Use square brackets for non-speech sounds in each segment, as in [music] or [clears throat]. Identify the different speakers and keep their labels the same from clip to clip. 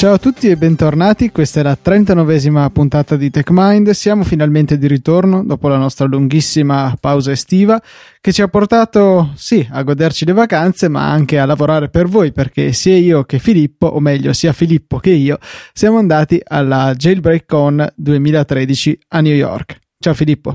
Speaker 1: Ciao a tutti e bentornati, questa è la 39esima puntata di TechMind, siamo finalmente di ritorno dopo la nostra lunghissima pausa estiva che ci ha portato sì a goderci le vacanze ma anche a lavorare per voi perché sia io che Filippo, o meglio sia Filippo che io, siamo andati alla Jailbreak Con 2013 a New York. Ciao Filippo.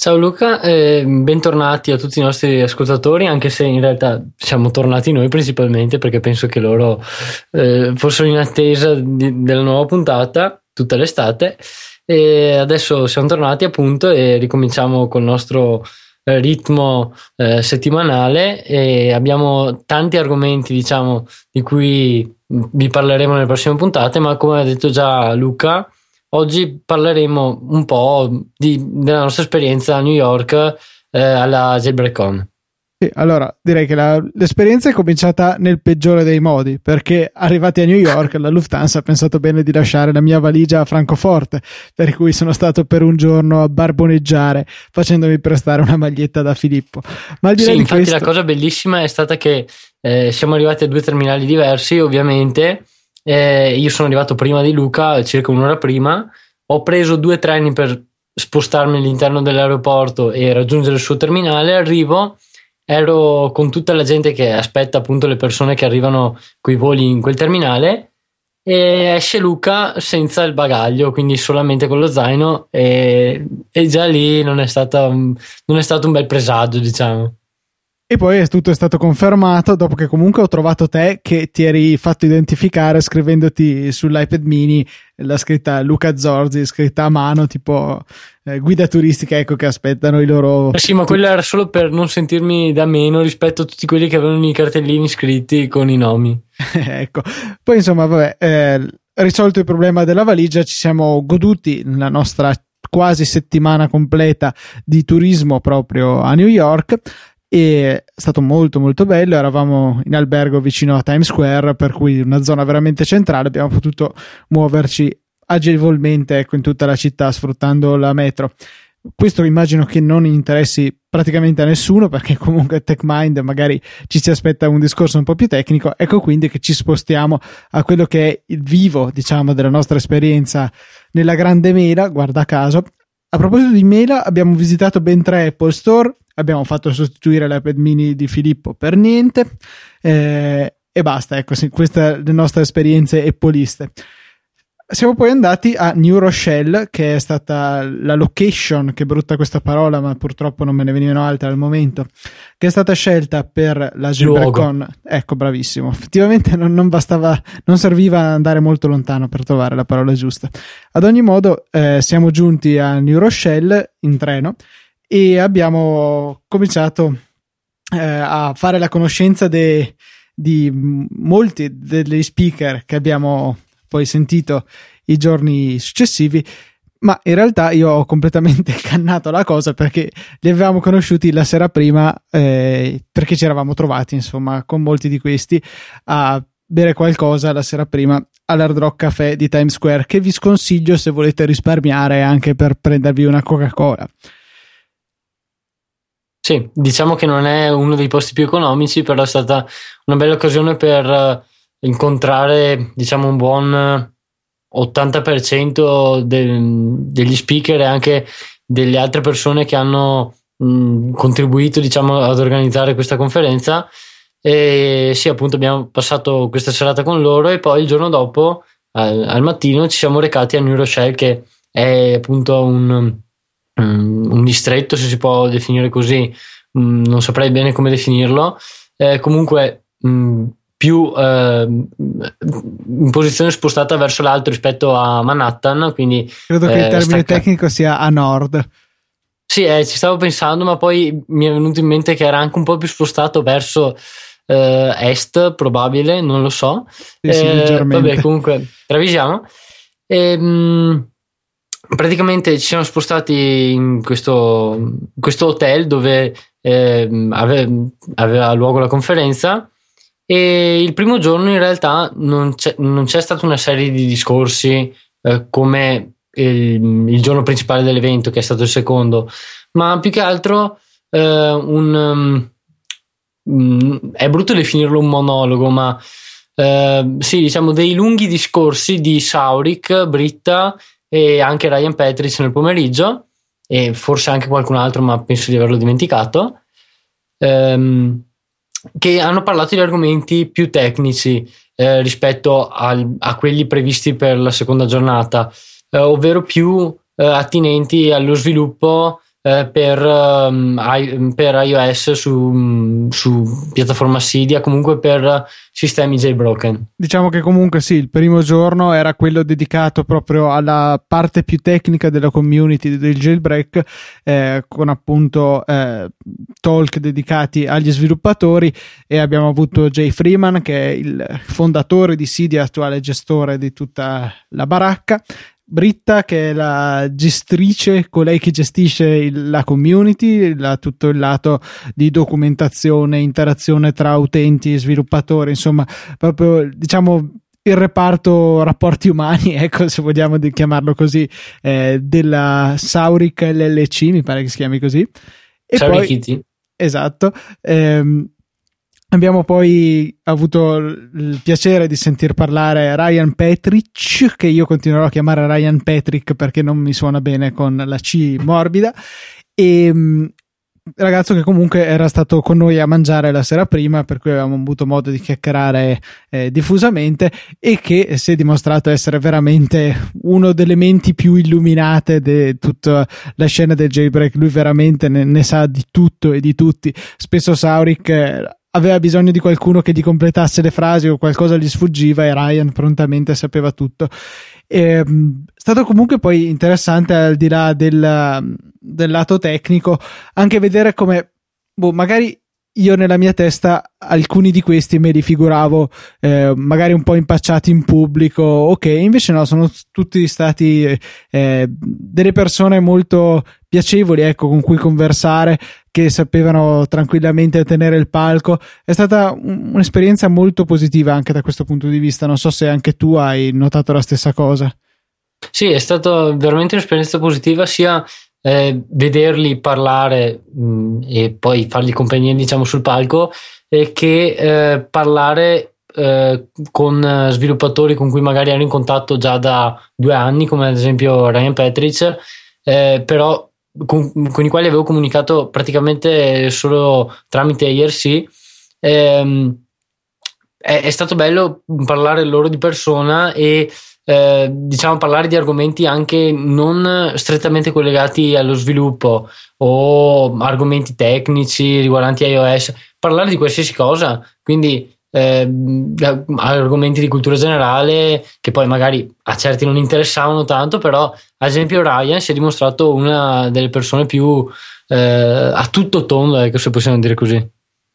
Speaker 2: Ciao Luca, eh, bentornati a tutti i nostri ascoltatori, anche se in realtà siamo tornati noi principalmente perché penso che loro eh, fossero in attesa di, della nuova puntata tutta l'estate. E adesso siamo tornati appunto e ricominciamo col nostro eh, ritmo eh, settimanale. E abbiamo tanti argomenti diciamo di cui vi parleremo nelle prossime puntate ma come ha detto già Luca Oggi parleremo un po' di, della nostra esperienza a New York eh, alla JailbreakCon.
Speaker 1: Sì, allora direi che la, l'esperienza è cominciata nel peggiore dei modi perché arrivati a New York la Lufthansa ha pensato bene di lasciare la mia valigia a Francoforte per cui sono stato per un giorno a barboneggiare facendomi prestare una maglietta da Filippo
Speaker 2: ma al di là sì, di infatti questo... la cosa bellissima è stata che eh, siamo arrivati a due terminali diversi ovviamente eh, io sono arrivato prima di Luca, circa un'ora prima. Ho preso due treni per spostarmi all'interno dell'aeroporto e raggiungere il suo terminale. Arrivo, ero con tutta la gente che aspetta appunto le persone che arrivano coi voli in quel terminale. E esce Luca senza il bagaglio, quindi solamente con lo zaino, e, e già lì non è, stata, non è stato un bel presagio, diciamo.
Speaker 1: E poi tutto è stato confermato dopo che comunque ho trovato te che ti eri fatto identificare scrivendoti sull'iPad mini la scritta Luca Zorzi, scritta a mano, tipo eh, guida turistica, ecco che aspettano i loro...
Speaker 2: Sì, ma quello era solo per non sentirmi da meno rispetto a tutti quelli che avevano i cartellini scritti con i nomi. [laughs]
Speaker 1: ecco, poi insomma, vabbè, eh, risolto il problema della valigia, ci siamo goduti la nostra quasi settimana completa di turismo proprio a New York e è stato molto molto bello. Eravamo in albergo vicino a Times Square per cui una zona veramente centrale. Abbiamo potuto muoverci agevolmente ecco, in tutta la città sfruttando la metro. Questo immagino che non interessi praticamente a nessuno perché comunque TechMind magari ci si aspetta un discorso un po' più tecnico. Ecco quindi che ci spostiamo a quello che è il vivo diciamo della nostra esperienza nella grande mela. Guarda caso. A proposito di mela abbiamo visitato ben tre Apple Store abbiamo fatto sostituire l'iPad mini di Filippo per niente eh, e basta, ecco, queste le nostre esperienze eppoliste. Siamo poi andati a New Rochelle, che è stata la location, che brutta questa parola, ma purtroppo non me ne venivano altre al momento, che è stata scelta per la Gilbercon. Ecco, bravissimo. Effettivamente non, non, bastava, non serviva andare molto lontano per trovare la parola giusta. Ad ogni modo, eh, siamo giunti a New Rochelle in treno e abbiamo cominciato eh, a fare la conoscenza de, di molti degli speaker che abbiamo poi sentito i giorni successivi ma in realtà io ho completamente [laughs] cannato la cosa perché li avevamo conosciuti la sera prima eh, perché ci eravamo trovati insomma con molti di questi a bere qualcosa la sera prima all'Hard Rock Café di Times Square che vi sconsiglio se volete risparmiare anche per prendervi una Coca-Cola.
Speaker 2: Sì, diciamo che non è uno dei posti più economici, però è stata una bella occasione per eh, incontrare, diciamo, un buon 80% del, degli speaker e anche delle altre persone che hanno mh, contribuito, diciamo, ad organizzare questa conferenza. E sì, appunto, abbiamo passato questa serata con loro e poi il giorno dopo, al, al mattino, ci siamo recati a New Rochelle, che è appunto un un distretto, se si può definire così, um, non saprei bene come definirlo. Eh, comunque, um, più eh, in posizione spostata verso l'alto rispetto a Manhattan. Quindi,
Speaker 1: Credo che eh, il termine stacca... tecnico sia a nord.
Speaker 2: Sì, eh, ci stavo pensando, ma poi mi è venuto in mente che era anche un po' più spostato verso eh, est, probabile, non lo so.
Speaker 1: Sì, sì,
Speaker 2: eh, vabbè, comunque, travisiamo. E, ehm, mh, praticamente ci siamo spostati in questo, questo hotel dove eh, aveva, aveva, luogo la conferenza e il primo giorno in realtà non c'è, non c'è stata una serie di discorsi eh, come il, il, giorno principale dell'evento che è stato il secondo ma più che altro eh, un um, è brutto definirlo un monologo ma eh, sì, diciamo dei lunghi discorsi di Saurik, Britta e anche Ryan Petric nel pomeriggio e forse anche qualcun altro, ma penso di averlo dimenticato, ehm, che hanno parlato di argomenti più tecnici eh, rispetto al, a quelli previsti per la seconda giornata, eh, ovvero più eh, attinenti allo sviluppo eh, per, um, per, iOS su, su, piattaforma Cydia, comunque per sistemi jailbroken.
Speaker 1: Diciamo che comunque sì, il primo giorno era quello dedicato proprio alla parte più tecnica della community del jailbreak, eh, con appunto eh, talk dedicati agli sviluppatori e abbiamo avuto Jay Freeman che è il fondatore di Cydia, attuale gestore di tutta la baracca Britta, che è la gestrice, colei che gestisce il, la community, la, tutto il lato di documentazione, interazione tra utenti e sviluppatori, insomma, proprio diciamo il reparto rapporti umani, [laughs] ecco se vogliamo chiamarlo così, eh, della Sauric LLC, mi pare che si chiami così.
Speaker 2: E Sauric poi, Kitty.
Speaker 1: Esatto. Ehm, Abbiamo poi avuto il piacere di sentir parlare Ryan Petric, che io continuerò a chiamare Ryan Patrick perché non mi suona bene con la C morbida, e mm, ragazzo che comunque era stato con noi a mangiare la sera prima, per cui avevamo avuto modo di chiacchierare eh, diffusamente e che si è dimostrato essere veramente uno delle menti più illuminate di tutta la scena del jailbreak. Lui veramente ne, ne sa di tutto e di tutti. Spesso Saurik eh, aveva bisogno di qualcuno che gli completasse le frasi o qualcosa gli sfuggiva e Ryan prontamente sapeva tutto. È stato comunque poi interessante al di là del, del lato tecnico anche vedere come boh, magari io nella mia testa alcuni di questi me li figuravo eh, magari un po' impacciati in pubblico, ok, invece no, sono tutti stati eh, delle persone molto piacevoli, ecco, con cui conversare, che sapevano tranquillamente tenere il palco. È stata un'esperienza molto positiva anche da questo punto di vista. Non so se anche tu hai notato la stessa cosa.
Speaker 2: Sì, è stata veramente un'esperienza positiva sia eh, vederli parlare mh, mm, e poi fargli compagnia diciamo sul palco e che eh, parlare eh, con sviluppatori con cui magari ero in contatto già da due anni come ad esempio Ryan Petric eh, però con, con, i quali avevo comunicato praticamente solo tramite IRC ehm, è, è, stato bello parlare loro di persona e eh, diciamo parlare di argomenti anche non strettamente collegati allo sviluppo o argomenti tecnici riguardanti iOS, parlare di qualsiasi cosa, quindi eh, argomenti di cultura generale che poi magari a certi non interessavano tanto, però ad esempio Ryan si è dimostrato una delle persone più eh, a tutto tondo, ecco se possiamo dire così.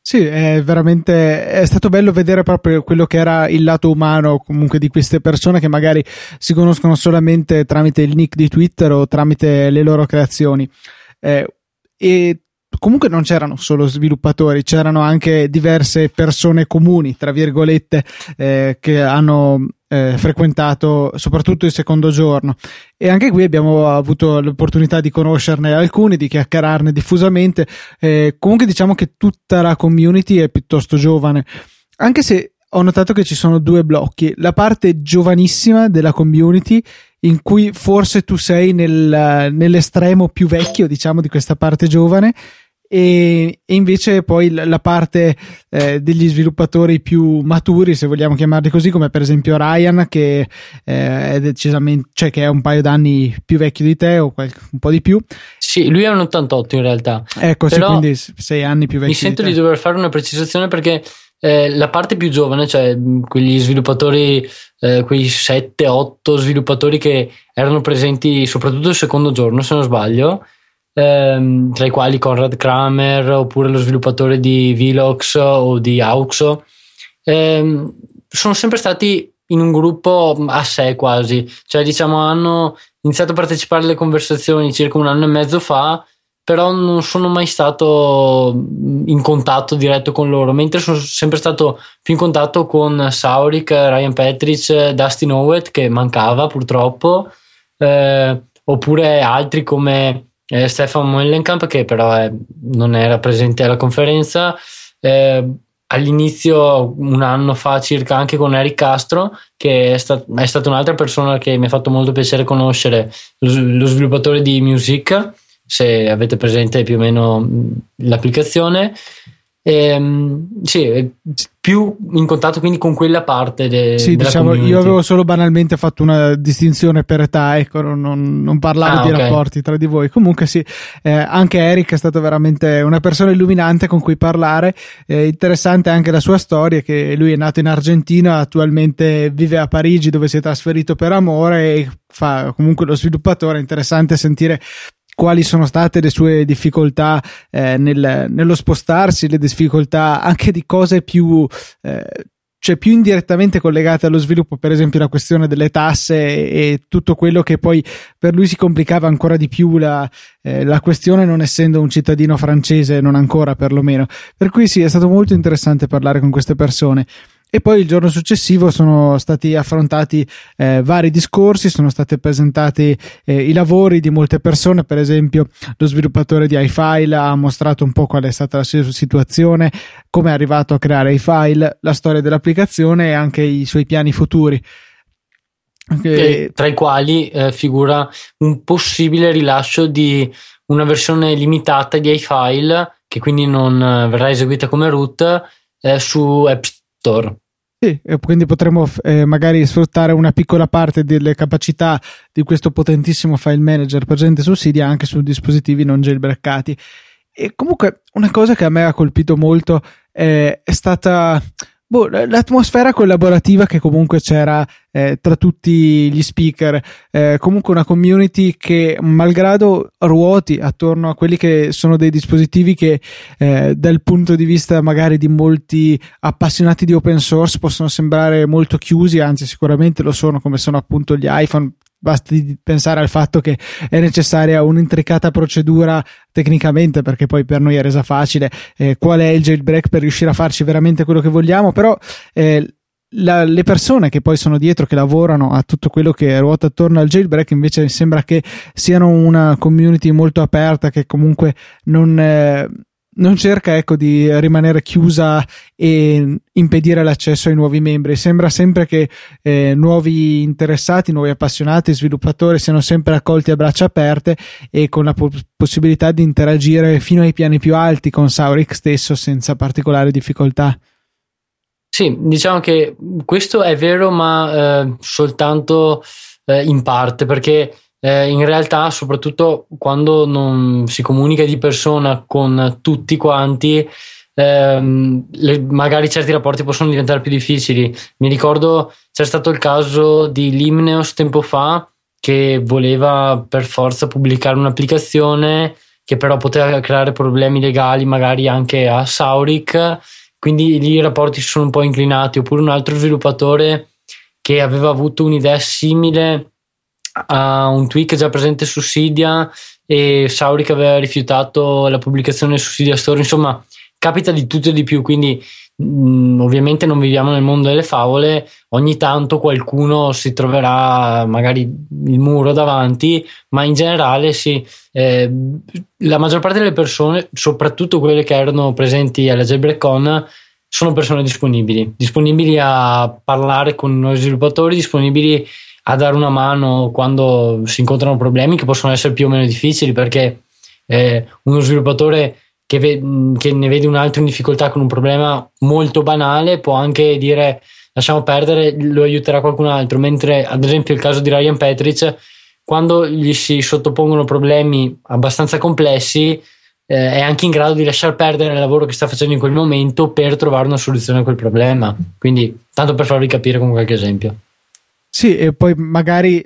Speaker 1: Sì, è veramente è stato bello vedere proprio quello che era il lato umano comunque di queste persone che magari si conoscono solamente tramite il nick di Twitter o tramite le loro creazioni. Eh, e comunque non c'erano solo sviluppatori, c'erano anche diverse persone comuni, tra virgolette, eh, che hanno eh, frequentato soprattutto il secondo giorno. E anche qui abbiamo avuto l'opportunità di conoscerne alcuni, di chiacchierarne diffusamente. Eh, comunque diciamo che tutta la community è piuttosto giovane, anche se ho notato che ci sono due blocchi. La parte giovanissima della community in cui forse tu sei nel, nell'estremo più vecchio, diciamo, di questa parte giovane, e, e invece poi la parte eh, degli sviluppatori più maturi, se vogliamo chiamarli così, come per esempio Ryan, che eh, è decisamente, cioè che è un paio d'anni più vecchio di te o quel, un po' di più.
Speaker 2: Sì, lui è un 88 in realtà.
Speaker 1: Ecco, sì, quindi sei anni più vecchio.
Speaker 2: Mi sento
Speaker 1: di,
Speaker 2: di dover fare una precisazione perché eh, la parte più giovane, cioè quegli sviluppatori, eh, quei 7-8 sviluppatori che erano presenti soprattutto il secondo giorno, se non sbaglio, ehm, tra i quali Conrad Kramer oppure lo sviluppatore di Velox o di Auxo, ehm, sono sempre stati in un gruppo a sé quasi, cioè diciamo hanno iniziato a partecipare alle conversazioni circa un anno e mezzo fa, però non sono mai stato in contatto diretto con loro, mentre sono sempre stato più in contatto con Saurik, Ryan Petric, Dustin Owet che mancava purtroppo, eh, oppure altri come Stefano Moellenkamp che però è, non era presente alla conferenza, eh, all'inizio, un anno fa circa, anche con Eric Castro, che è, stat- è stata un'altra persona che mi ha fatto molto piacere conoscere, lo, lo sviluppatore di Music, se avete presente più o meno l'applicazione. Ehm, sì, più in contatto quindi con quella parte de,
Speaker 1: sì, diciamo, community. io avevo solo banalmente fatto una distinzione per età, ecco, non, non parlavo ah, di okay. rapporti tra di voi. Comunque sì, eh, anche Eric è stato veramente una persona illuminante con cui parlare. Eh, interessante anche la sua storia, che lui è nato in Argentina, attualmente vive a Parigi dove si è trasferito per amore e fa comunque lo sviluppatore. È interessante sentire quali sono state le sue difficoltà eh, nel, nello spostarsi, le difficoltà anche di cose più, eh, cioè più indirettamente collegate allo sviluppo, per esempio la questione delle tasse e, tutto quello che poi per lui si complicava ancora di più la, eh, la questione non essendo un cittadino francese, non ancora perlomeno. Per cui sì, è stato molto interessante parlare con queste persone e poi il giorno successivo sono stati affrontati eh, vari discorsi, sono stati presentati eh, i lavori di molte persone, per esempio lo sviluppatore di iFile ha mostrato un po' qual è stata la sua situazione, come è arrivato a creare iFile, la storia dell'applicazione e anche i suoi piani futuri.
Speaker 2: Okay. Tra i quali eh, figura un possibile rilascio di una versione limitata di iFile che quindi non eh, verrà eseguita come root eh, su App Store.
Speaker 1: Sì, quindi potremmo eh, magari sfruttare una piccola parte delle capacità di questo potentissimo file manager presente su Cydia anche su dispositivi non jailbreakati. E comunque una cosa che a me ha colpito molto eh, è stata boh, l'atmosfera collaborativa che comunque c'era eh, tra tutti gli speaker, eh, comunque una community che malgrado ruoti attorno a quelli che sono dei dispositivi che eh, dal punto di vista magari di molti appassionati di open source possono sembrare molto chiusi, anzi sicuramente lo sono come sono appunto gli iPhone basti pensare al fatto che è necessaria un'intricata procedura tecnicamente perché poi per noi è resa facile eh, qual è il jailbreak per riuscire a farci veramente quello che vogliamo però eh, la, le persone che poi sono dietro, che lavorano a tutto quello che ruota attorno al jailbreak, invece sembra che siano una community molto aperta, che comunque non, eh, non cerca ecco, di rimanere chiusa e impedire l'accesso ai nuovi membri. Sembra sempre che eh, nuovi interessati, nuovi appassionati, sviluppatori siano sempre accolti a braccia aperte e con la po- possibilità di interagire fino ai piani più alti con Sauric stesso senza particolari difficoltà.
Speaker 2: Sì, diciamo che questo è vero, ma eh, soltanto eh, in parte, perché eh, in realtà, soprattutto quando non si comunica di persona con tutti quanti, ehm, le, magari certi rapporti possono diventare più difficili. Mi ricordo c'è stato il caso di Limneos tempo fa che voleva per forza pubblicare un'applicazione che però poteva creare problemi legali magari anche a Sauric, quindi lì i rapporti si sono un po' inclinati, oppure un altro sviluppatore che aveva avuto un'idea simile a un tweak già presente su Cydia e Sauric aveva rifiutato la pubblicazione su Cydia Store, insomma capita di tutto e di più, quindi mh, mm, ovviamente non viviamo nel mondo delle favole, ogni tanto qualcuno si troverà magari il muro davanti, ma in generale sì, eh, la maggior parte delle persone, soprattutto quelle che erano presenti alla JailbreakCon, sono persone disponibili, disponibili a parlare con noi sviluppatori, disponibili a dare una mano quando si incontrano problemi che possono essere più o meno difficili perché eh, uno sviluppatore che, ve- che, ne vede un altro in difficoltà con un problema molto banale può anche dire lasciamo perdere, lo aiuterà qualcun altro, mentre ad esempio il caso di Ryan Petric, quando gli si sottopongono problemi abbastanza complessi, eh, è anche in grado di lasciar perdere il lavoro che sta facendo in quel momento per trovare una soluzione a quel problema. Quindi, tanto per farvi capire con qualche esempio.
Speaker 1: Sì, e poi magari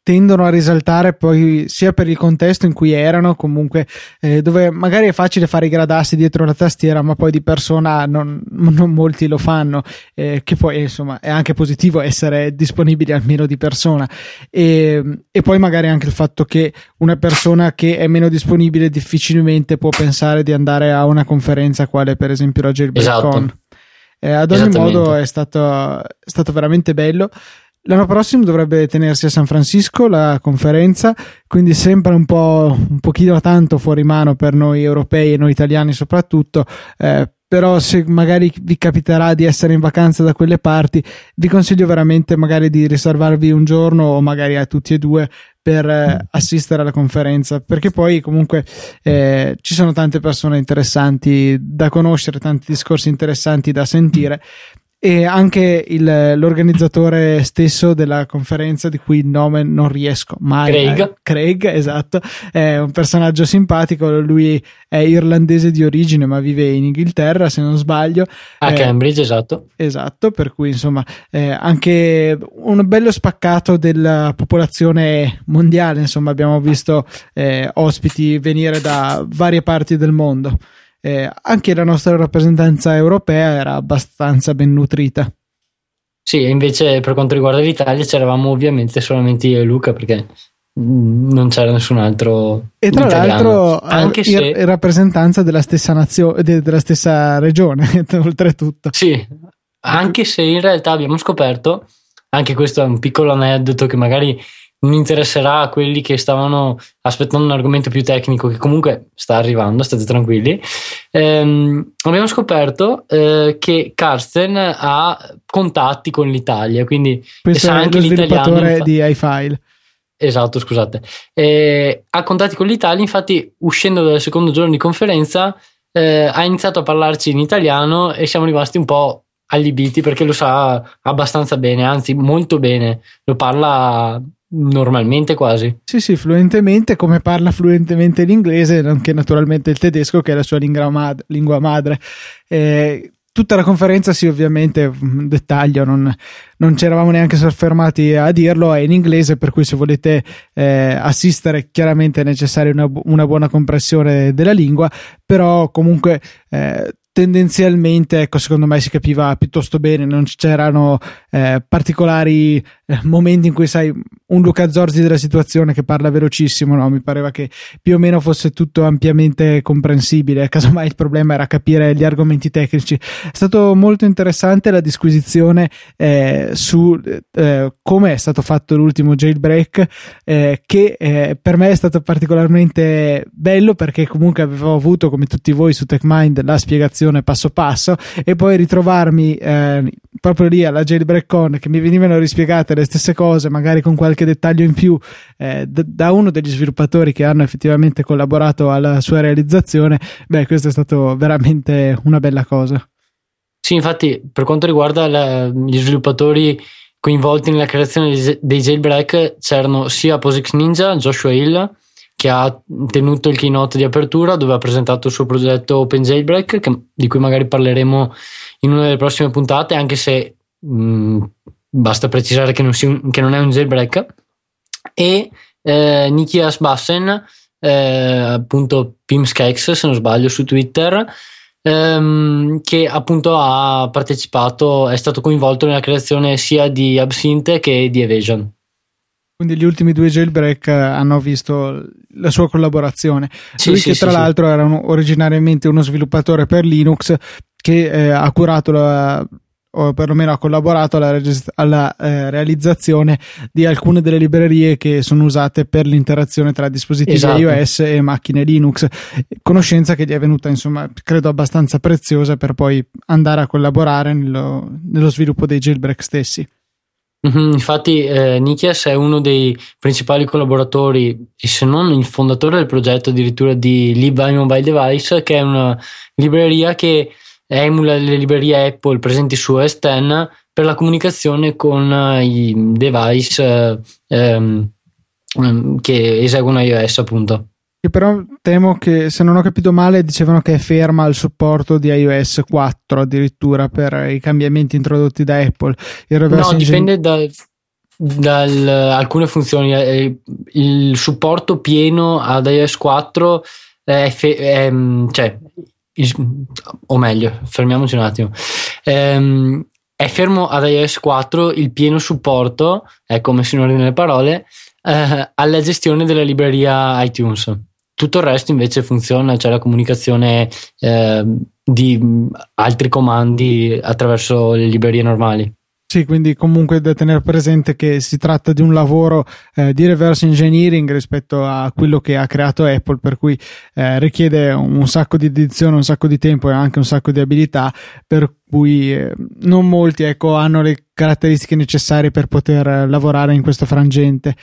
Speaker 1: tendono a risaltare poi sia per il contesto in cui erano, comunque eh, dove magari è facile fare i gradassi dietro la tastiera, ma poi di persona non, non molti lo fanno, eh, che poi insomma è anche positivo essere disponibili almeno di persona. E, e, poi magari anche il fatto che una persona che è meno disponibile difficilmente può pensare di andare a una conferenza quale per esempio la JailbreakCon. Esatto. Eh, ad ogni modo è stato, è stato veramente bello. L'anno prossimo dovrebbe tenersi a San Francisco la conferenza, quindi sempre un po' un pochino tanto fuori mano per noi europei e noi italiani soprattutto, eh, però se magari vi capiterà di essere in vacanza da quelle parti, vi consiglio veramente magari di riservarvi un giorno o magari a tutti e due per eh, assistere alla conferenza, perché poi comunque eh, ci sono tante persone interessanti da conoscere, tanti discorsi interessanti da sentire e anche il, l'organizzatore stesso della conferenza di cui il nome non riesco mai
Speaker 2: Craig.
Speaker 1: Eh, Craig esatto è un personaggio simpatico. Lui è irlandese di origine ma vive in Inghilterra se non sbaglio.
Speaker 2: A
Speaker 1: eh,
Speaker 2: Cambridge esatto.
Speaker 1: Esatto per cui insomma eh, anche un bello spaccato della popolazione mondiale. Insomma abbiamo visto eh, ospiti venire da varie parti del mondo eh, anche la nostra rappresentanza europea era abbastanza ben nutrita.
Speaker 2: Sì, invece per quanto riguarda l'Italia c'eravamo ovviamente solamente io e Luca perché mm, non c'era nessun altro.
Speaker 1: E tra
Speaker 2: italiano.
Speaker 1: l'altro
Speaker 2: anche
Speaker 1: in,
Speaker 2: se...
Speaker 1: in rappresentanza della stessa nazione, de, della stessa regione, [laughs] oltretutto.
Speaker 2: Sì, anche se in realtà abbiamo scoperto, anche questo è un piccolo aneddoto che magari non interesserà a quelli che stavano aspettando un argomento più tecnico che comunque sta arrivando, state tranquilli. Ehm, abbiamo scoperto eh, che Carsten ha contatti con l'Italia, quindi
Speaker 1: questo è anche lo sviluppatore di iFile.
Speaker 2: Esatto, scusate. Eh, ha contatti con l'Italia, infatti uscendo dal secondo giorno di conferenza eh, ha iniziato a parlarci in italiano e siamo rimasti un po' allibiti perché lo sa abbastanza bene, anzi molto bene, lo parla normalmente quasi.
Speaker 1: Sì, sì, fluentemente, come parla fluentemente l'inglese, nonché naturalmente il tedesco, che è la sua lingua, mad- lingua madre. Eh, tutta la conferenza, sì, ovviamente, un dettaglio, non, non ci eravamo neanche soffermati a dirlo, è in inglese, per cui se volete eh, assistere, chiaramente è necessaria una, una, buona compressione della lingua, però comunque eh, tendenzialmente, ecco, secondo me si capiva piuttosto bene, non c'erano eh, particolari [laughs] momenti in cui sai un Luca Zorzi della situazione che parla velocissimo, no? Mi pareva che più o meno fosse tutto ampiamente comprensibile, [laughs] casomai il problema era capire gli argomenti tecnici. È stato molto interessante la disquisizione eh, su eh, come è stato fatto l'ultimo jailbreak, eh, che eh, per me è stato particolarmente bello perché comunque avevo avuto, come tutti voi su TechMind, la spiegazione passo passo e poi ritrovarmi eh, proprio lì alla Jailbreak Con che mi venivano rispiegate le stesse cose, magari con qualche dettaglio in più eh, d- da uno degli sviluppatori che hanno effettivamente collaborato alla sua realizzazione, beh, questo è stato veramente una bella cosa.
Speaker 2: Sì, infatti, per quanto riguarda la, gli sviluppatori coinvolti nella creazione dei jailbreak, c'erano sia POSIX Ninja, Joshua Hill, che ha tenuto il keynote di apertura dove ha presentato il suo progetto Open Jailbreak, che, di cui magari parleremo in una delle prossime puntate, anche se mh, basta precisare che non, si, che non, è un jailbreak. E eh, Nikias Bassen, eh, appunto Pimskex se non sbaglio su Twitter, ehm, che appunto ha partecipato, è stato coinvolto nella creazione sia di Absinthe che di Evasion.
Speaker 1: Quindi gli ultimi due jailbreak hanno visto la sua collaborazione.
Speaker 2: Sì,
Speaker 1: Lui
Speaker 2: sì,
Speaker 1: che tra
Speaker 2: sì,
Speaker 1: l'altro era un, originariamente uno sviluppatore per Linux che eh, ha curato la, o perlomeno ha collaborato alla, alla eh, realizzazione di alcune delle librerie che sono usate per l'interazione tra dispositivi
Speaker 2: esatto.
Speaker 1: iOS e macchine Linux, conoscenza che gli è venuta insomma credo abbastanza preziosa per poi andare a collaborare nello, nello sviluppo dei jailbreak stessi.
Speaker 2: Mm-hmm, infatti, eh, Nikias è uno dei principali collaboratori, e se non il fondatore del progetto addirittura di LibI Mobile Device, che è una libreria che emula le librerie Apple presenti su OS X per la comunicazione con uh, i device uh, um, che eseguono iOS, appunto.
Speaker 1: Che però temo che, se non ho capito male, dicevano che è ferma al supporto di iOS 4 addirittura per i cambiamenti introdotti da Apple.
Speaker 2: no, dipende da dal, alcune funzioni. Eh, il supporto pieno ad iOS 4 è, fe- è cioè, o meglio, fermiamoci un attimo. Ehm, è fermo ad iOS 4 il pieno supporto, ecco messo in ordine le parole, eh, alla gestione della libreria iTunes. Tutto il resto invece funziona, c'è la comunicazione eh, di altri comandi attraverso le librerie normali.
Speaker 1: Sì, quindi comunque da tenere presente che si tratta di un lavoro eh, di reverse engineering rispetto a quello che ha creato Apple, per cui eh, richiede un sacco di dedizione, un sacco di tempo e anche un sacco di abilità, per cui eh, non molti ecco, hanno le caratteristiche necessarie per poter lavorare in questo frangente.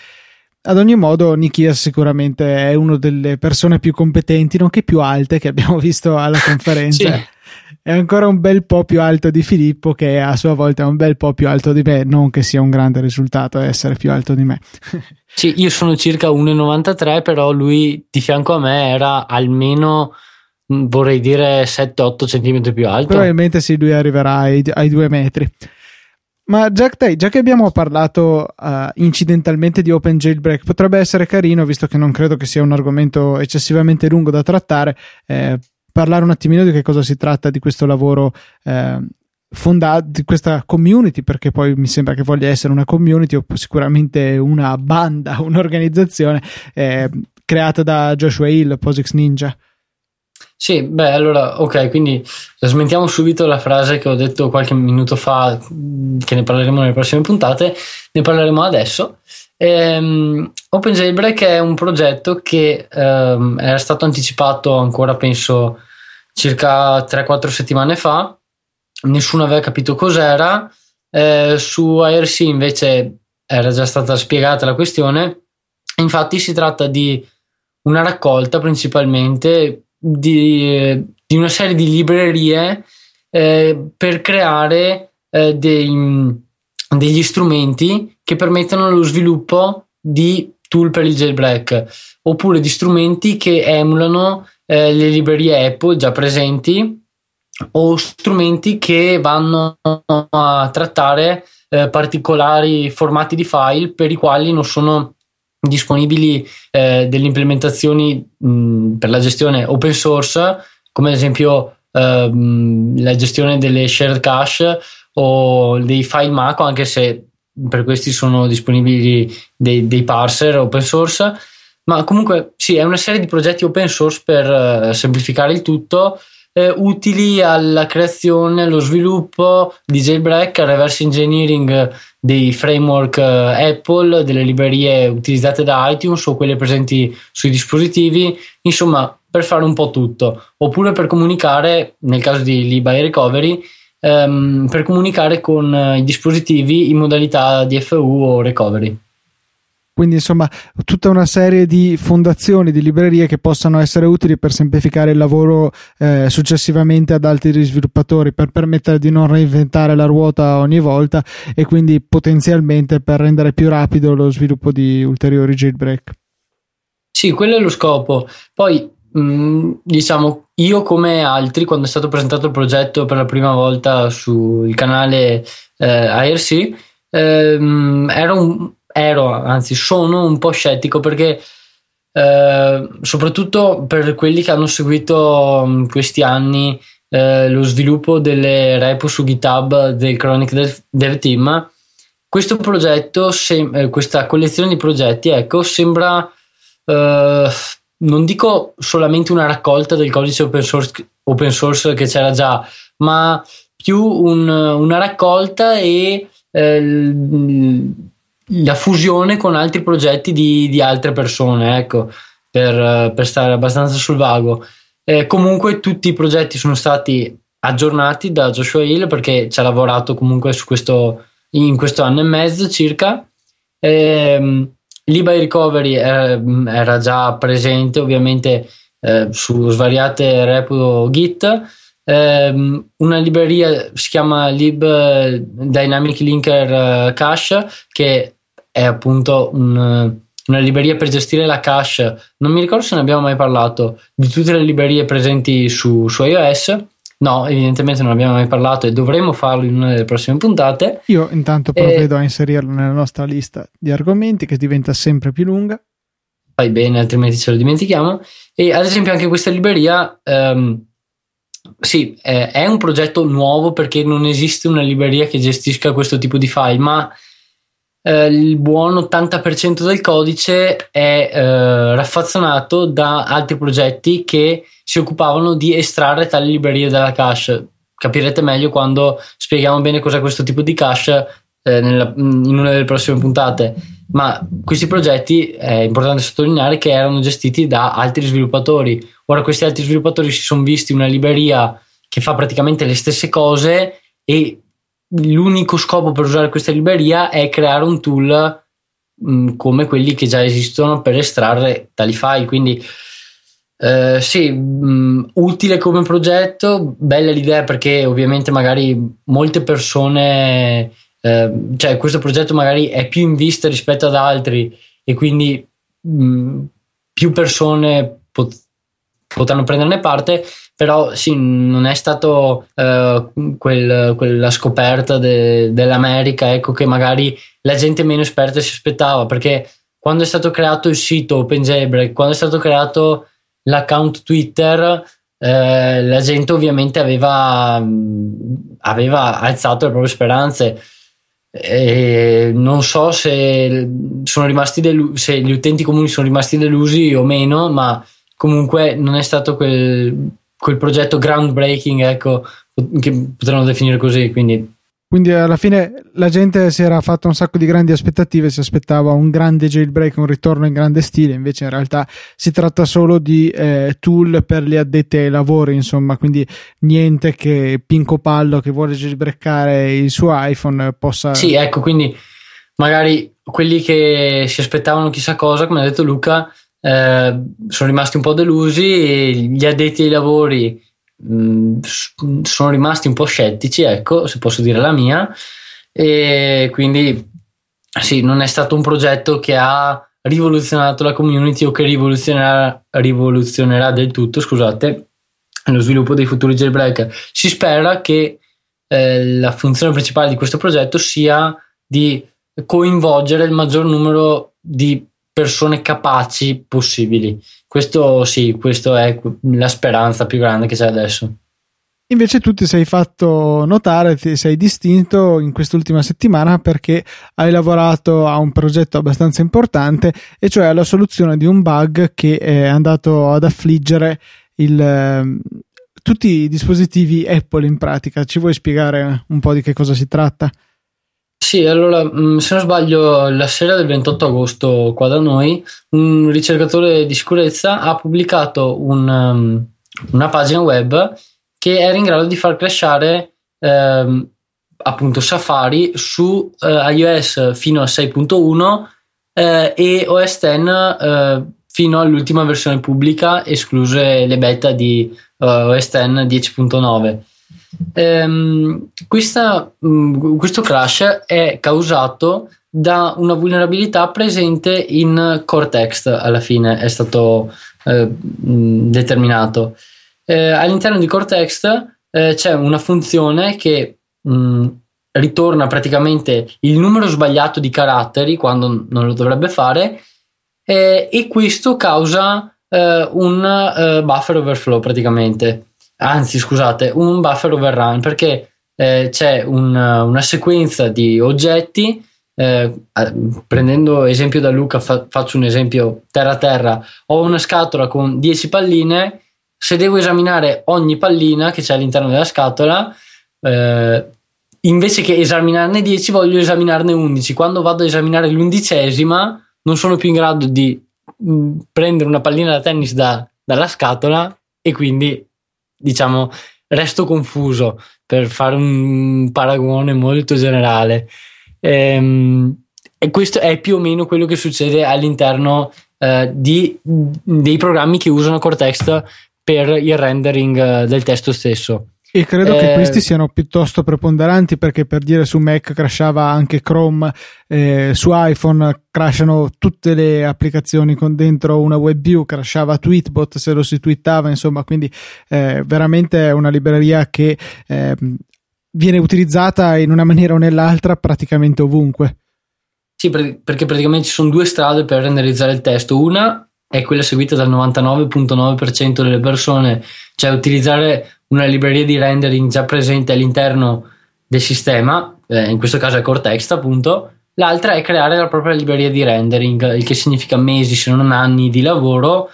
Speaker 1: Ad ogni modo, Nikia sicuramente è una delle persone più competenti, nonché più alte che abbiamo [laughs] visto alla conferenza. sì è ancora un bel po' più alto di Filippo, che a sua volta è un bel po' più alto di me. Non che sia un grande risultato essere più alto di me. [laughs]
Speaker 2: sì, io sono circa 1,93, però lui di fianco a me era almeno vorrei dire 7-8 cm più alto.
Speaker 1: Probabilmente sì, lui arriverà ai, ai due metri. Ma Jack Day, già che abbiamo parlato uh, incidentalmente di Open Jailbreak, potrebbe essere carino, visto che non credo che sia un argomento eccessivamente lungo da trattare, eh, parlare un attimino di che cosa si tratta di questo lavoro eh, fondato, di questa community, perché poi mi sembra che voglia essere una community o sicuramente una banda, [laughs] un'organizzazione eh, creata da Joshua Hill, POSIX Ninja.
Speaker 2: Sì, beh, allora, ok, quindi smentiamo subito la frase che ho detto qualche minuto fa, che ne parleremo nelle prossime puntate, ne parleremo adesso. Ehm, Open Jailbreak è un progetto che ehm, era stato anticipato ancora, penso, circa 3-4 settimane fa. Nessuno aveva capito cos'era. Eh, su IRC invece era già stata spiegata la questione. Infatti si tratta di una raccolta principalmente di, di una serie di librerie eh, per creare eh, dei, degli strumenti che permettono lo sviluppo di tool per il jailbreak oppure di strumenti che emulano eh, le librerie Apple già presenti o strumenti che vanno a trattare eh, particolari formati di file per i quali non sono disponibili eh, delle implementazioni mh, per la gestione open source come ad esempio ehm, la gestione delle shared cache o dei file Mac, anche se per questi sono disponibili dei, dei parser open source. Ma comunque sì, è una serie di progetti open source per uh, semplificare il tutto, eh, utili alla creazione, allo sviluppo di jailbreak, al reverse engineering dei framework uh, Apple, delle librerie utilizzate da iTunes o quelle presenti sui dispositivi, insomma per fare un po' tutto, oppure per comunicare, nel caso di Liba Recovery, ehm, per comunicare con eh, i dispositivi in modalità DFU o recovery.
Speaker 1: Quindi insomma tutta una serie di fondazioni, di librerie che possano essere utili per semplificare il lavoro eh, successivamente ad altri sviluppatori, per permettere di non reinventare la ruota ogni volta e quindi potenzialmente per rendere più rapido lo sviluppo di ulteriori jailbreak.
Speaker 2: Sì, quello è lo scopo. Poi Mm, diciamo, io come altri, quando è stato presentato il progetto per la prima volta sul canale eh, IRC, ehm, ero, un, ero, anzi sono un po' scettico perché eh, soprattutto per quelli che hanno seguito mm, questi anni eh, lo sviluppo delle repo su GitHub del Chronic Dev, Dev Team, questo progetto, sem- eh, questa collezione di progetti, ecco, sembra eh, non dico solamente una raccolta del codice open source, open source che c'era già, ma più un, una raccolta e eh, la fusione con altri progetti di, di altre persone, ecco, per, per, stare abbastanza sul vago. Eh, comunque tutti i progetti sono stati aggiornati da Joshua Hill perché ci ha lavorato comunque su questo, in questo anno e mezzo circa. Eh, l'eBay Recovery era, era già presente ovviamente eh, su svariate repo Git. Eh, una libreria si chiama lib Dynamic Linker eh, Cache che è appunto un, una libreria per gestire la cache. Non mi ricordo se ne abbiamo mai parlato di tutte le librerie presenti su, su iOS No, evidentemente non abbiamo mai parlato e dovremo farlo in una delle prossime puntate.
Speaker 1: Io intanto provvedo e... a inserirlo nella nostra lista di argomenti che diventa sempre più lunga.
Speaker 2: Fai bene, altrimenti ce lo dimentichiamo. E ad esempio anche questa libreria, um, sì, è, è un progetto nuovo perché non esiste una libreria che gestisca questo tipo di file, ma eh, il buon 80% del codice è eh, raffazzonato da altri progetti che si occupavano di estrarre tali librerie dalla cache, capirete meglio quando spieghiamo bene cos'è questo tipo di cache eh, nella, in una delle prossime puntate. Ma questi progetti è importante sottolineare che erano gestiti da altri sviluppatori. Ora questi altri sviluppatori si sono visti una libreria che fa praticamente le stesse cose e l'unico scopo per usare questa libreria è creare un tool mh, come quelli che già esistono per estrarre tali file. Quindi eh, sì, mh, utile come progetto, bella l'idea perché ovviamente magari molte persone, eh, cioè questo progetto magari è più in vista rispetto ad altri e quindi mh, più persone pot- potranno prenderne parte, però sì, non è stato uh, quel, quella scoperta de, dell'America, ecco che magari la gente meno esperta si aspettava, perché quando è stato creato il sito OpenJailbreak, quando è stato creato l'account Twitter, eh, la gente ovviamente aveva, aveva alzato le proprie speranze. E non so se, delu- se gli utenti comuni sono rimasti delusi o meno, ma comunque non è stato quel, quel progetto groundbreaking, ecco, che potremmo definire così. Quindi
Speaker 1: quindi alla fine la gente si era fatta un sacco di grandi aspettative, si aspettava un grande jailbreak, un ritorno in grande stile, invece in realtà si tratta solo di eh, tool per gli addetti ai lavori, insomma, quindi niente che Pinco Pallo che vuole jailbreakare il suo iPhone possa...
Speaker 2: Sì, ecco, quindi magari quelli che si aspettavano chissà cosa, come ha detto Luca, eh, sono rimasti un po' delusi, gli addetti ai lavori Mm, sono rimasti un po' scettici, ecco, se posso dire la mia, e quindi sì, non è stato un progetto che ha rivoluzionato la community o che rivoluzionerà, rivoluzionerà del tutto, scusate, lo sviluppo dei futuri jailbreak. Si spera che eh, la funzione principale di questo progetto sia di coinvolgere il maggior numero di persone capaci possibili. Questo sì, questa è la speranza più grande che c'è adesso.
Speaker 1: Invece tu ti sei fatto notare, ti sei distinto in quest'ultima settimana perché hai lavorato a un progetto abbastanza importante e cioè alla soluzione di un bug che è andato ad affliggere il, ehm, tutti i dispositivi Apple in pratica. Ci vuoi spiegare un po' di che cosa si tratta?
Speaker 2: Sì, allora, mm, se non sbaglio, la sera del 28 agosto qua da noi, un ricercatore di sicurezza ha pubblicato un, um, una pagina web che era in grado di far crashare eh, appunto Safari su eh, iOS fino a 6.1 eh, e OS X eh, fino all'ultima versione pubblica, escluse le beta di eh, OS X 10.9. Ehm, questa, mh, mm, questo crash è causato da una vulnerabilità presente in Cortex alla fine è stato eh, mm, determinato. Eh, all'interno di Cortex eh, c'è una funzione che mh, mm, ritorna praticamente il numero sbagliato di caratteri quando non lo dovrebbe fare eh, e questo causa eh, un eh, buffer overflow praticamente anzi scusate, un buffer overrun perché eh, c'è un, una sequenza di oggetti. Eh, prendendo esempio da Luca, fa, faccio un esempio terra terra. Ho una scatola con 10 palline. Se devo esaminare ogni pallina che c'è all'interno della scatola, eh, invece che esaminarne 10, voglio esaminarne 11. Quando vado a esaminare l'undicesima, non sono più in grado di mm, prendere una pallina da tennis da, dalla scatola e quindi diciamo, resto confuso per fare un paragone molto generale. Ehm, e questo è più o meno quello che succede all'interno eh, di, dei programmi che usano Cortex per il rendering eh, del testo stesso.
Speaker 1: E credo eh, che questi siano piuttosto preponderanti perché per dire su Mac crashava anche Chrome, eh, su iPhone crashano tutte le applicazioni con dentro una WebView, crashava Tweetbot se lo si twittava, insomma, quindi eh, veramente è una libreria che eh, viene utilizzata in una maniera o nell'altra praticamente ovunque.
Speaker 2: Sì, perché praticamente ci sono due strade per renderizzare il testo. Una è quella seguita dal 99.9% delle persone, cioè utilizzare una libreria di rendering già presente all'interno del sistema, eh, in questo caso è Cortex appunto, l'altra è creare la propria libreria di rendering, il che significa mesi se non anni di lavoro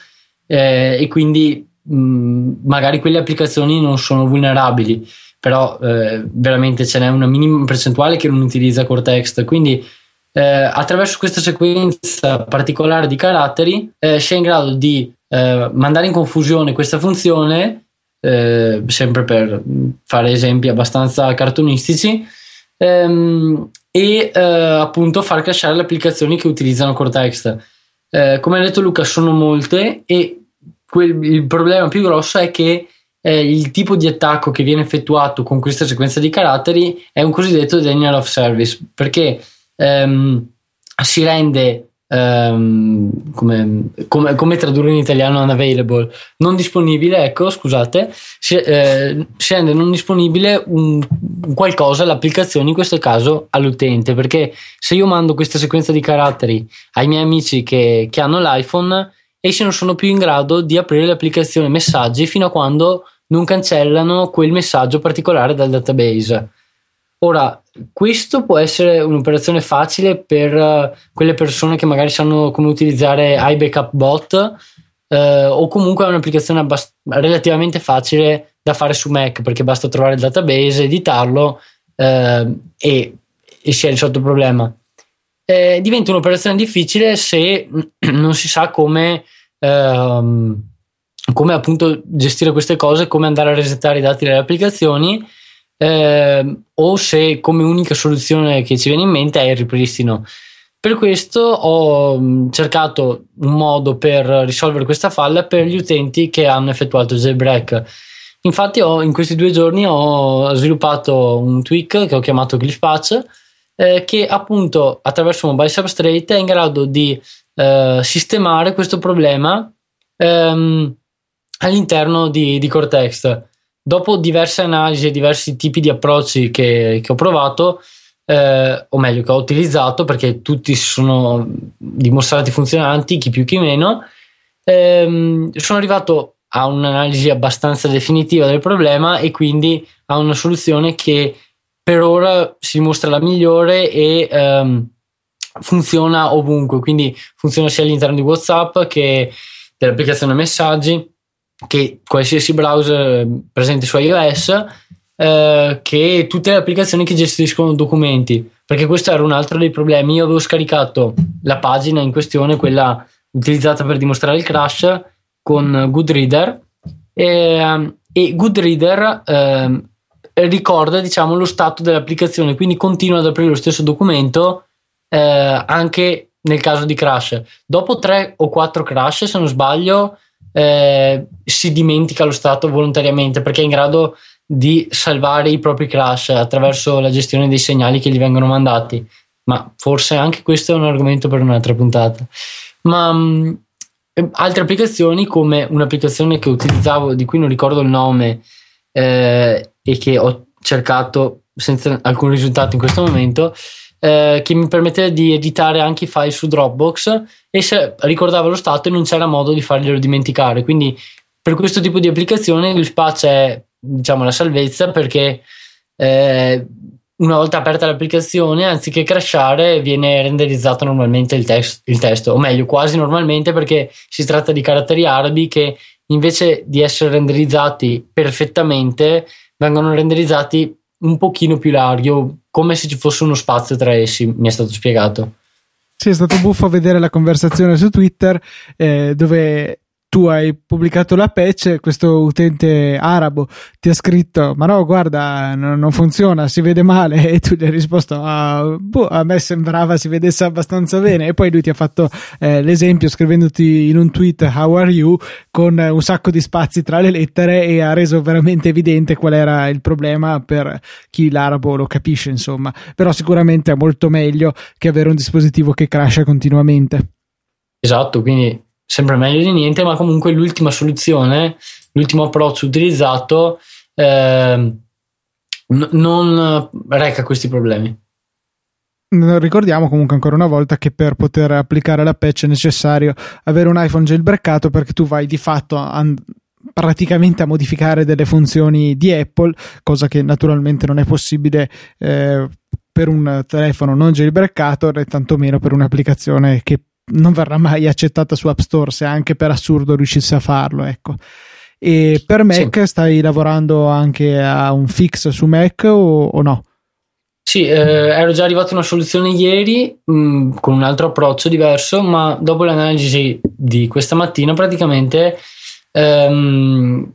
Speaker 2: eh, e quindi mh, magari quelle applicazioni non sono vulnerabili. però eh, veramente ce n'è una minima percentuale che non utilizza Cortext. Quindi eh, attraverso questa sequenza particolare di caratteri eh, si è in grado di eh, mandare in confusione questa funzione, eh, sempre per fare esempi abbastanza cartonistici, ehm, e eh, appunto far crashare le applicazioni che utilizzano Cortext. come ha detto Luca, sono molte e quel, il problema più grosso è che eh, il tipo di attacco che viene effettuato con questa sequenza di caratteri è un cosiddetto denial of service perché ehm, si rende Um, come, come, come, tradurre in italiano unavailable. Non disponibile ecco scusate. Si, eh, si rende non disponibile un, un, qualcosa l'applicazione in questo caso all'utente. Perché se io mando questa sequenza di caratteri ai miei amici che, che hanno l'iPhone essi non sono più in grado di aprire l'applicazione messaggi fino a quando non cancellano quel messaggio particolare dal database. Ora, questo può essere un'operazione facile per uh, quelle persone che magari sanno come utilizzare iBackup Bot uh, o comunque è un'applicazione abbast- relativamente facile da fare su Mac perché basta trovare il database, editarlo uh, e, e si è risolto il problema. Eh, diventa un'operazione difficile se [clears throat] non si sa come, ehm, come appunto gestire queste cose, come andare a resettare i dati delle applicazioni eh, o se come unica soluzione che ci viene in mente è il ripristino. Per questo ho mm, cercato un modo per risolvere questa falla per gli utenti che hanno effettuato il jailbreak. Infatti ho, in questi due giorni ho sviluppato un tweak che ho chiamato Patch eh, che appunto attraverso Mobile Substrate è in grado di eh, sistemare questo problema ehm, all'interno di, di Cortex. Dopo diverse analisi e diversi tipi di approcci che, che ho provato, eh, o meglio che ho utilizzato perché tutti si sono dimostrati funzionanti, chi più chi meno, ehm, sono arrivato a un'analisi abbastanza definitiva del problema e quindi a una soluzione che per ora si dimostra la migliore e um, funziona ovunque, quindi funziona sia all'interno di WhatsApp che dell'applicazione messaggi, che qualsiasi browser presente su iOS, eh, che tutte le applicazioni che gestiscono documenti, perché questo era un altro dei problemi. Io avevo scaricato la pagina in questione, quella utilizzata per dimostrare il crash, con Goodreader e, ehm, e Goodreader eh, ricorda diciamo, lo stato dell'applicazione, quindi continua ad aprire lo stesso documento eh, anche nel caso di crash. Dopo tre o quattro crash, se non sbaglio, eh, si dimentica lo stato volontariamente perché è in grado di salvare i propri crash attraverso la gestione dei segnali che gli vengono mandati. Ma forse anche questo è un argomento per un'altra puntata. Ma mh, mm, altre applicazioni, come un'applicazione che utilizzavo di cui non ricordo il nome, eh, e che ho cercato senza alcun risultato in questo momento, eh, che mi permetteva di editare anche i file su Dropbox e se ricordava lo stato e non c'era modo di farglielo dimenticare. Quindi per questo tipo di applicazione il patch è diciamo la salvezza perché eh, una volta aperta l'applicazione, anziché crashare, viene renderizzato normalmente il, text, il testo, o meglio, quasi normalmente perché si tratta di caratteri arabi che invece di essere renderizzati perfettamente, vengono renderizzati un pochino più larghi, come se ci fosse uno spazio tra essi, mi è stato spiegato.
Speaker 1: Sì, è stato buffo vedere la conversazione su Twitter eh, dove tu hai pubblicato la patch, questo utente arabo ti ha scritto: Ma no, guarda, no, non funziona, si vede male. [laughs] E tu gli hai risposto: ah, boh, A me sembrava si vedesse abbastanza bene. E poi lui ti ha fatto eh, l'esempio scrivendoti in un tweet: How are you? con un sacco di spazi tra le lettere e ha reso veramente evidente qual era il problema per chi l'arabo lo capisce. Insomma, però sicuramente è molto meglio che avere un dispositivo che crasha continuamente.
Speaker 2: Esatto, quindi sempre meglio di niente, ma comunque l'ultima soluzione, l'ultimo approccio utilizzato eh, n- non reca questi problemi.
Speaker 1: Ricordiamo comunque ancora una volta che per poter applicare la patch è necessario avere un iPhone jailbreakato perché tu vai di fatto a, praticamente a modificare delle funzioni di Apple, cosa che naturalmente non è possibile eh, per un telefono non jailbreakato né tantomeno per un'applicazione che non verrà mai accettata su App Store se anche per assurdo riuscisse a farlo ecco E per Mac sì. stai lavorando anche a un fix su Mac o, o no?
Speaker 2: Sì, eh, ero già arrivato a una soluzione ieri mh, mm, con un altro approccio diverso, ma dopo l'analisi di questa mattina praticamente ehm,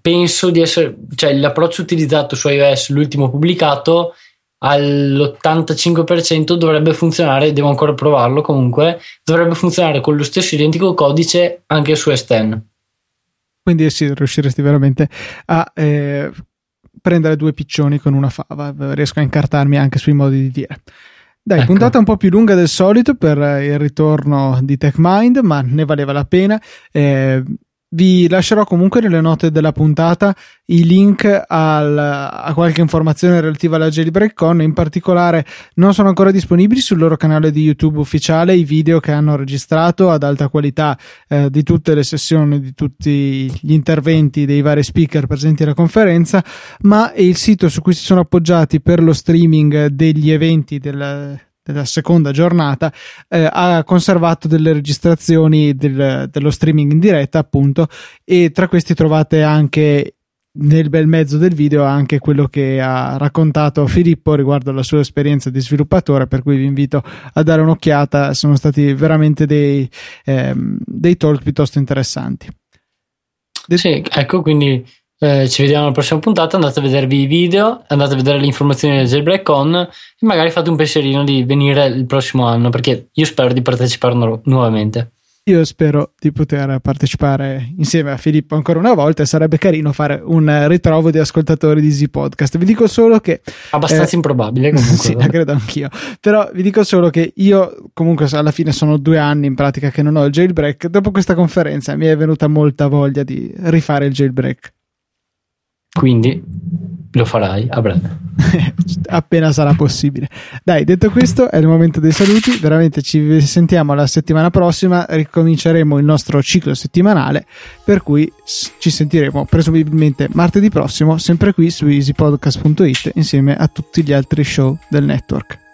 Speaker 2: penso di essere, cioè l'approccio utilizzato su iOS, l'ultimo pubblicato, all'85% dovrebbe funzionare, devo ancora provarlo comunque, dovrebbe funzionare con lo stesso identico codice anche su S10.
Speaker 1: Quindi sì, riusciresti veramente a eh, prendere due piccioni con una fava, riesco a incartarmi anche sui modi di dire. Dai, ecco. puntata un po' più lunga del solito per il ritorno di TechMind, ma ne valeva la pena. Eh, vi lascerò comunque nelle note della puntata i link al, a qualche informazione relativa alla JailbreakCon. In particolare, non sono ancora disponibili sul loro canale di YouTube ufficiale i video che hanno registrato ad alta qualità eh, di tutte le sessioni, di tutti gli interventi dei vari speaker presenti alla conferenza, ma il sito su cui si sono appoggiati per lo streaming degli eventi del della seconda giornata eh, ha conservato delle registrazioni del, dello streaming in diretta appunto e tra questi trovate anche nel bel mezzo del video anche quello che ha raccontato Filippo riguardo la sua esperienza di sviluppatore per cui vi invito a dare un'occhiata. Sono stati veramente dei, ehm, dei talk piuttosto interessanti.
Speaker 2: Sì, ecco quindi eh, ci vediamo alla prossima puntata. Andate a vedervi i video, andate a vedere le informazioni del Jailbreak On e magari fate un pensierino di venire il prossimo anno perché io spero di partecipare nu- nuovamente.
Speaker 1: Io spero di poter partecipare insieme a Filippo ancora una volta e sarebbe carino fare un ritrovo di ascoltatori di Easy Podcast. Vi dico solo che.
Speaker 2: Abbastanza eh, improbabile [laughs] comunque.
Speaker 1: sì, la credo anch'io. Però vi dico solo che io, comunque, alla fine sono due anni in pratica che non ho il jailbreak. Dopo questa conferenza mi è venuta molta voglia di rifare il jailbreak.
Speaker 2: Quindi lo farai a breve. [laughs]
Speaker 1: Appena sarà possibile. Dai, detto questo, è il momento dei saluti. Veramente ci sentiamo la settimana prossima. Ricominceremo il nostro ciclo settimanale. Per cui ci sentiremo presumibilmente martedì prossimo, sempre qui su easypodcast.it, insieme a tutti gli altri show del network.